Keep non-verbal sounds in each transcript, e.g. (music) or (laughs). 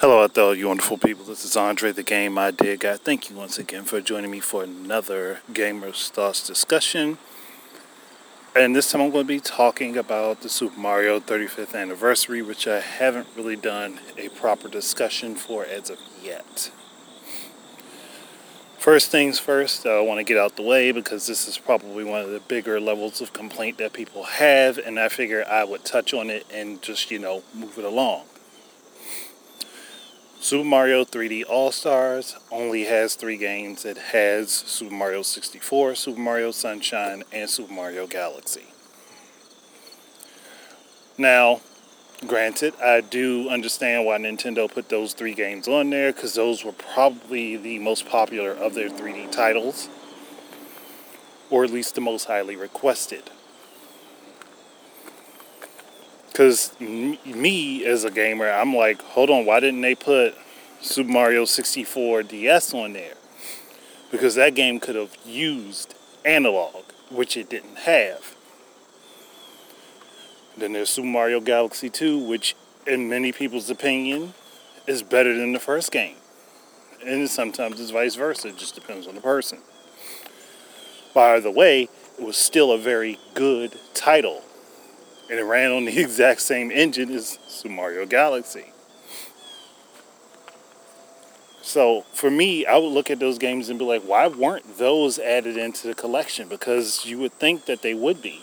Hello out there, you wonderful people. This is Andre the Game Idea Guy. Thank you once again for joining me for another Gamers Thoughts discussion. And this time I'm going to be talking about the Super Mario 35th anniversary, which I haven't really done a proper discussion for as of yet. First things first, I want to get out the way because this is probably one of the bigger levels of complaint that people have, and I figure I would touch on it and just, you know, move it along. Super Mario 3D All Stars only has three games. It has Super Mario 64, Super Mario Sunshine, and Super Mario Galaxy. Now, granted, I do understand why Nintendo put those three games on there because those were probably the most popular of their 3D titles, or at least the most highly requested. Because me as a gamer, I'm like, hold on, why didn't they put Super Mario 64 DS on there? Because that game could have used analog, which it didn't have. Then there's Super Mario Galaxy 2, which, in many people's opinion, is better than the first game. And sometimes it's vice versa, it just depends on the person. By the way, it was still a very good title and it ran on the (laughs) exact same engine as Super Mario Galaxy. So for me, I would look at those games and be like, why weren't those added into the collection? Because you would think that they would be.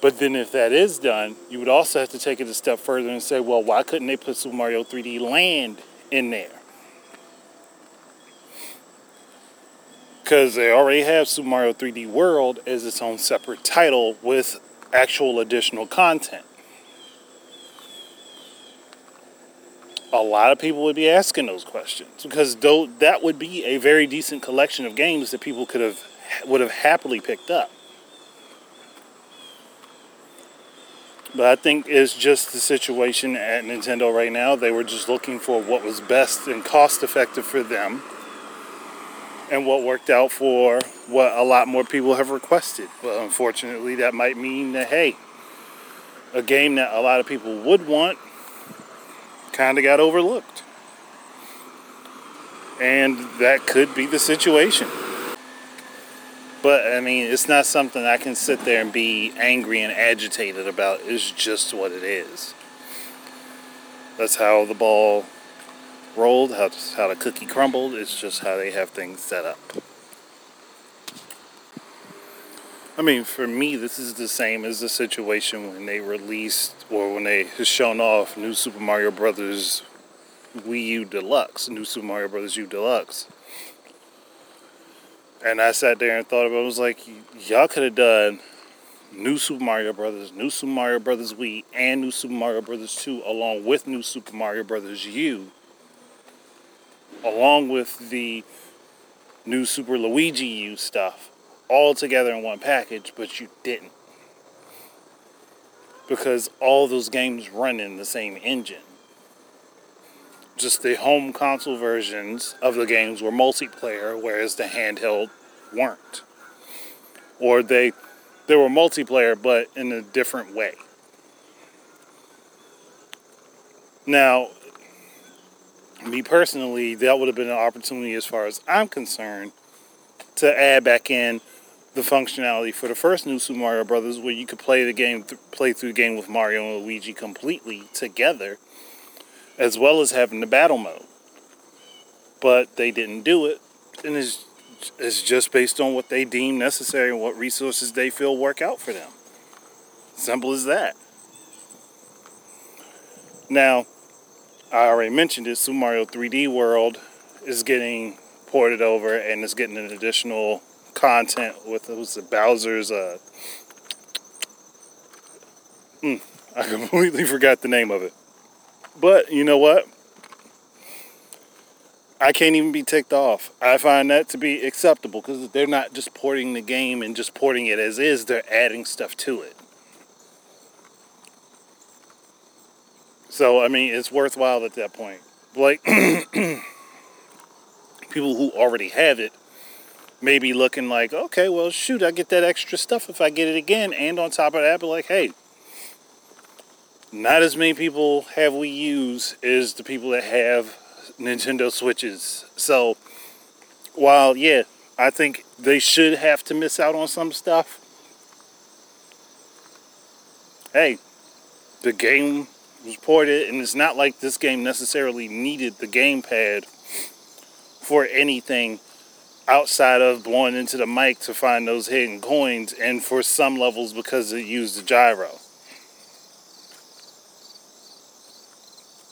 But then if that is done, you would also have to take it a step further and say, well, why couldn't they put Super Mario 3D Land in there? Because they already have Super Mario 3D World as its own separate title with actual additional content. A lot of people would be asking those questions because though that would be a very decent collection of games that people could have would have happily picked up. But I think it's just the situation at Nintendo right now. They were just looking for what was best and cost effective for them and what worked out for what a lot more people have requested. But unfortunately, that might mean that, hey, a game that a lot of people would want kind of got overlooked. And that could be the situation. But I mean, it's not something I can sit there and be angry and agitated about. It's just what it is. That's how the ball rolled, how, how the cookie crumbled. It's just how they have things set up. I mean, for me, this is the same as the situation when they released or when they shown off New Super Mario Brothers Wii U Deluxe, New Super Mario Brothers U Deluxe. And I sat there and thought about it, I was like, y'all could have done New Super Mario Brothers, New Super Mario Brothers Wii, and New Super Mario Brothers 2 along with New Super Mario Brothers U along with the new Super Luigi U stuff all together in one package, but you didn't. Because all those games run in the same engine. Just the home console versions of the games were multiplayer, whereas the handheld weren't. Or they they were multiplayer but in a different way. Now, me personally, that would have been an opportunity as far as I'm concerned to add back in the functionality for the first new Super Mario Brothers, where you could play the game, play through the game with Mario and Luigi completely together, as well as having the battle mode. But they didn't do it, and it's it's just based on what they deem necessary and what resources they feel work out for them. Simple as that. Now, I already mentioned it, Super Mario 3D World is getting ported over and it's getting an additional content with the Bowser's uh mm, I (laughs) completely forgot the name of it. But you know what? I can't even be ticked off. I find that to be acceptable because they're not just porting the game and just porting it as is, they're adding stuff to it. So, I mean, it's worthwhile at that point. Like, (clears throat) people who already have it may be looking like, okay, well, shoot, I get that extra stuff if I get it again. And on top of that, be like, hey, not as many people have Wii U's as the people that have Nintendo Switches. So, while, yeah, I think they should have to miss out on some stuff, hey, the game was ported, and it's not like this game necessarily needed the gamepad for anything outside of blowing into the mic to find those hidden coins, and for some levels because it used the gyro.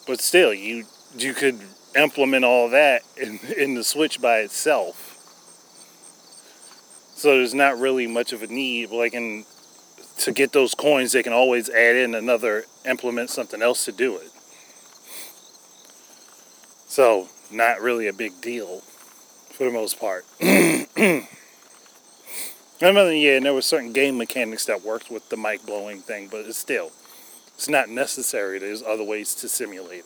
But still, you you could implement all that in, in the Switch by itself. So there's not really much of a need. Like in to get those coins, they can always add in another implement something else to do it. So not really a big deal for the most part. (clears throat) I mean, yeah, and there were certain game mechanics that worked with the mic blowing thing, but it's still, it's not necessary. There's other ways to simulate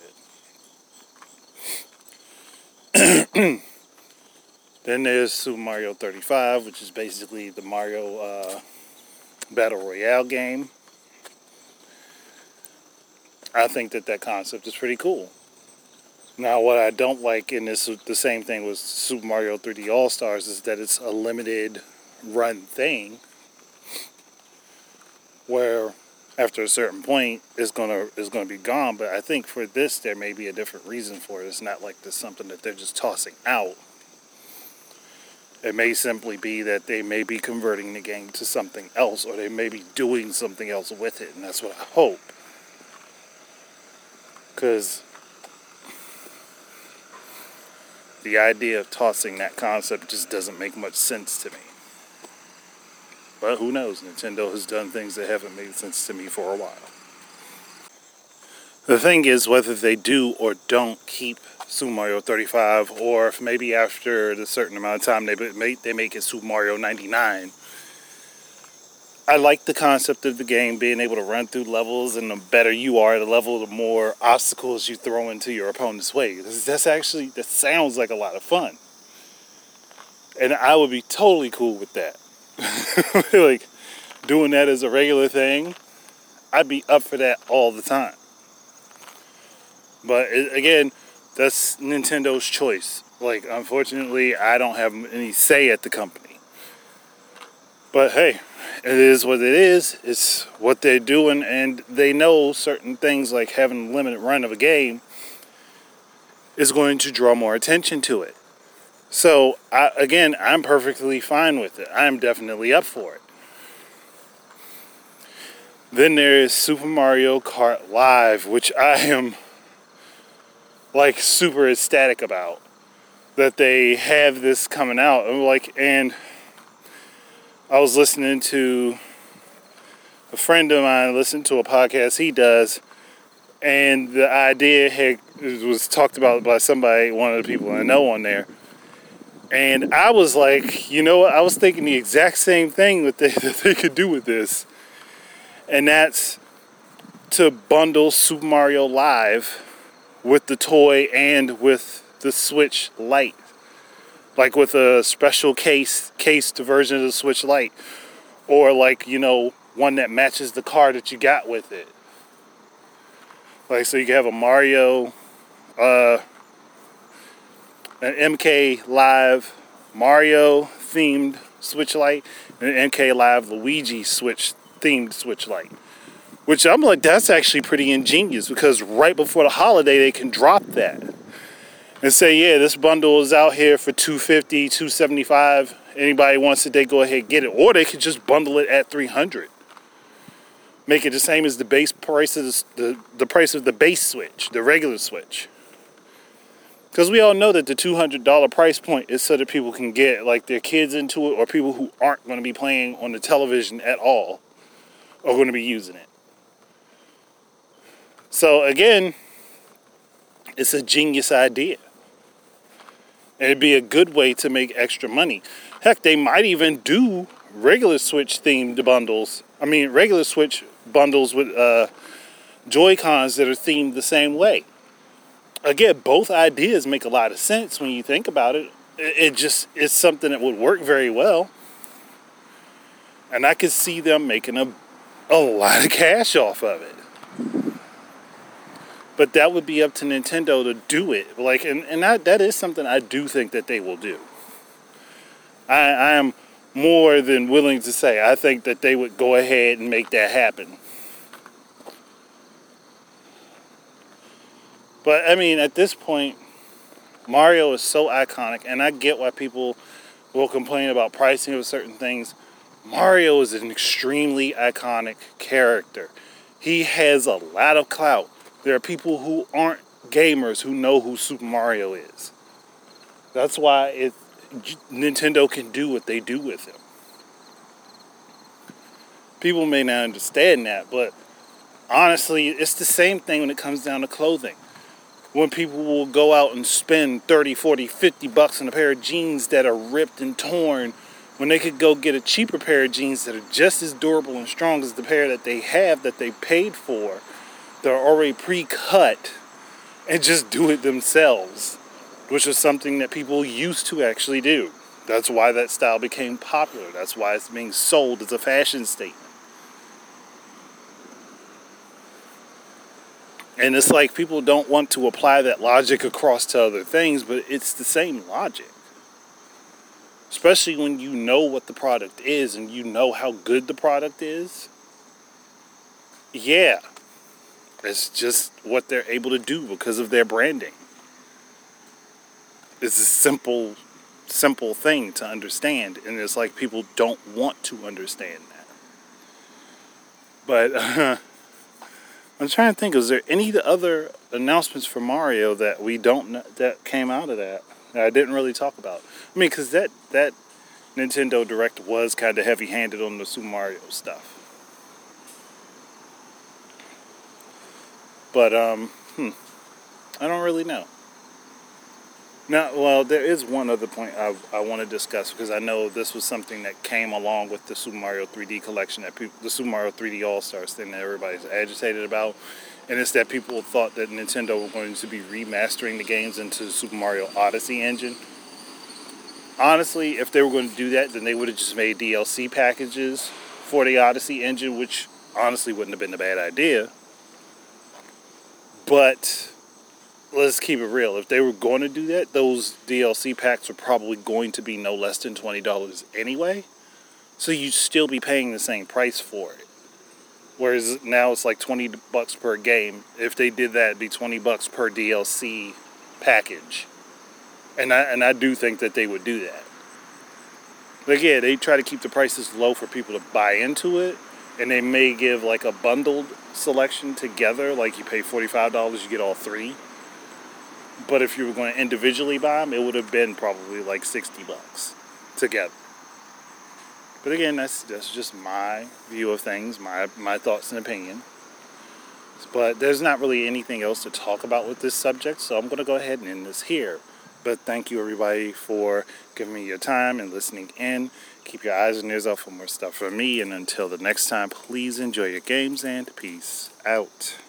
it. (clears throat) then there's Super Mario 35, which is basically the Mario uh, Battle Royale game. I think that that concept is pretty cool. Now, what I don't like in this, the same thing with Super Mario 3D All Stars, is that it's a limited run thing, where after a certain point it's gonna it's gonna be gone. But I think for this there may be a different reason for it. It's not like this something that they're just tossing out. It may simply be that they may be converting the game to something else, or they may be doing something else with it, and that's what I hope. Because the idea of tossing that concept just doesn't make much sense to me. But who knows? Nintendo has done things that haven't made sense to me for a while. The thing is, whether they do or don't keep Super Mario 35, or if maybe after a certain amount of time they make, they make it Super Mario 99, I like the concept of the game being able to run through levels, and the better you are, at the level, the more obstacles you throw into your opponent's way. That's actually that sounds like a lot of fun, and I would be totally cool with that. (laughs) like doing that as a regular thing, I'd be up for that all the time. But it, again, that's Nintendo's choice. Like, unfortunately, I don't have any say at the company. But hey, it is what it is. It's what they're doing, and they know certain things like having a limited run of a game is going to draw more attention to it. So, I, again, I'm perfectly fine with it. I'm definitely up for it. Then there is Super Mario Kart Live, which I am like super ecstatic about that they have this coming out. And like, and I was listening to a friend of mine listened to a podcast he does, and the idea had, was talked about by somebody, one of the people I know on there. And I was like, you know what? I was thinking the exact same thing that they, (laughs) that they could do with this. And that's to bundle Super Mario Live with the toy and with the Switch Lite like with a special case cased version of the Switch Lite, or like you know one that matches the car that you got with it. Like so, you can have a Mario, uh, an MK Live Mario themed Switch Lite, and an MK Live Luigi Switch themed Switch Lite. Which I'm like, that's actually pretty ingenious because right before the holiday they can drop that and say, yeah, this bundle is out here for 250, 275. Anybody wants it, they go ahead and get it. Or they could just bundle it at 300. Make it the same as the base price of the, the, the price of the base switch, the regular switch. Because we all know that the $200 price point is so that people can get like their kids into it or people who aren't going to be playing on the television at all are going to be using it. So again, it's a genius idea. It'd be a good way to make extra money. Heck, they might even do regular Switch themed bundles. I mean, regular Switch bundles with uh, Joy Cons that are themed the same way. Again, both ideas make a lot of sense when you think about it. It just is something that would work very well. And I could see them making a, a lot of cash off of it. But that would be up to Nintendo to do it. Like, and, and that, that is something I do think that they will do. I, I am more than willing to say I think that they would go ahead and make that happen. But I mean, at this point, Mario is so iconic, and I get why people will complain about pricing of certain things. Mario is an extremely iconic character. He has a lot of clout. There are people who aren't gamers who know who Super Mario is. That's why it, Nintendo can do what they do with him. People may not understand that, but honestly, it's the same thing when it comes down to clothing. When people will go out and spend 30, 40, 50 bucks on a pair of jeans that are ripped and torn when they could go get a cheaper pair of jeans that are just as durable and strong as the pair that they have that they paid for they're already pre-cut and just do it themselves which is something that people used to actually do. That's why that style became popular. That's why it's being sold as a fashion statement. And it's like people don't want to apply that logic across to other things but it's the same logic. Especially when you know what the product is and you know how good the product is. Yeah, it's just what they're able to do because of their branding. It's a simple, simple thing to understand, and it's like people don't want to understand that. But uh, (laughs) I'm trying to think: is there any other announcements for Mario that we don't know, that came out of that? That I didn't really talk about. I mean, because that that Nintendo Direct was kind of heavy-handed on the Super Mario stuff. But um, hmm, I don't really know. Now, well, there is one other point I, I want to discuss because I know this was something that came along with the Super Mario 3D collection that the Super Mario 3D All Stars thing that everybody's agitated about, and it's that people thought that Nintendo were going to be remastering the games into the Super Mario Odyssey engine. Honestly, if they were going to do that, then they would have just made DLC packages for the Odyssey engine, which honestly wouldn't have been a bad idea. But let's keep it real. If they were going to do that, those DLC packs are probably going to be no less than $20 anyway. So you'd still be paying the same price for it. Whereas now it's like 20 bucks per game. If they did that, it'd be 20 bucks per DLC package. And I, and I do think that they would do that. But yeah, they try to keep the prices low for people to buy into it. And they may give like a bundled selection together. Like you pay $45, you get all three. But if you were going to individually buy them, it would have been probably like 60 bucks together. But again, that's that's just my view of things, my my thoughts and opinion. But there's not really anything else to talk about with this subject, so I'm going to go ahead and end this here. But thank you everybody for giving me your time and listening in. Keep your eyes and ears out for more stuff from me. And until the next time, please enjoy your games and peace out.